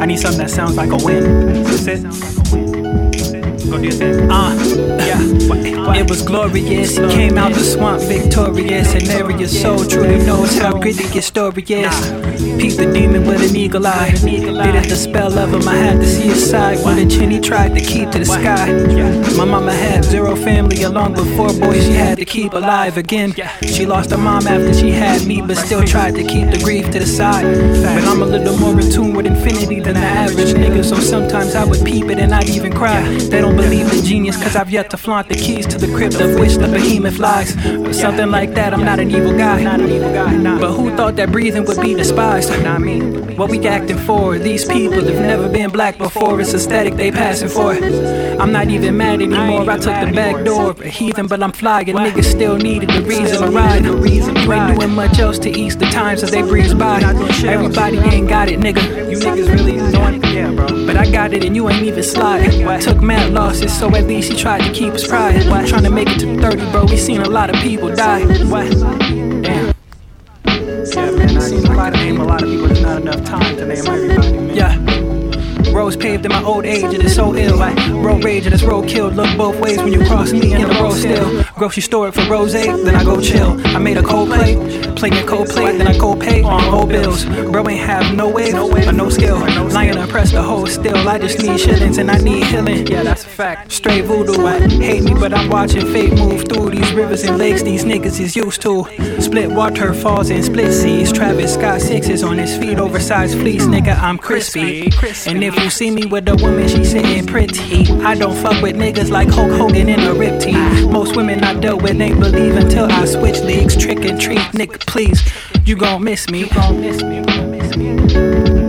I need something that sounds like a win. That's it. Go do your thing. Uh, yeah. It was glorious. He came out the swamp victorious. And every soul truly knows how gritty your story is. Peep the demon with an eagle eye. Did the spell of him, I had to see his side. When the chin he tried to keep to the sky. My mama had zero family along with four boys she had to keep alive again. She lost her mom after she had me, but still tried to keep the grief to the side. But I'm a little more in tune with infinity average nigga, so sometimes I would peep it and I'd even cry. They don't believe in genius, cause I've yet to flaunt the keys to the crypt of which the behemoth lies. Or something like that, I'm not an evil guy. But who thought that breathing would be despised? Not me. What we acting for? These people have never been black before. It's aesthetic they passing for. I'm not even mad anymore. I took the back door. A heathen, but I'm flying. Niggas still needed the reason to ride. You ain't doing much else to ease the times as they breeze by. Everybody ain't got it, nigga. You niggas really doing Yeah, bro. But I got it and you ain't even slide. Took mad losses, so at least he tried to keep his pride. Trying to make it to 30, bro. We seen a lot of people die. Damn. Yeah, man, I seen a lot of name a lot of people. There's not enough time to name everybody, man. Yeah. Roads paved in my old age, and it's so ill. Like road rage and it's road killed. Look both ways when you cross me in the road still. Grocery store for rose, then I go chill. I made a cold plate, play a cold plate, then I go pay on old bills. Bro ain't have no way, no way, or no skill. Lying to press the whole still. I just need shillings and I need healing. Yeah, that's a fact. Straight voodoo. I hate me, but I'm watching fate move through these rivers and lakes these niggas is used to. Split water falls in split seas. Travis Scott sixes on his feet, oversized fleece. Nigga, I'm crispy. And if you see me with a woman, she sitting pretty. I don't fuck with niggas like Hulk Hogan in a rip team. Most women I dealt with ain't believe until I switch leagues. Trick and treat, nigga, please. You gon' miss me. You gon' miss me. You gon' miss me.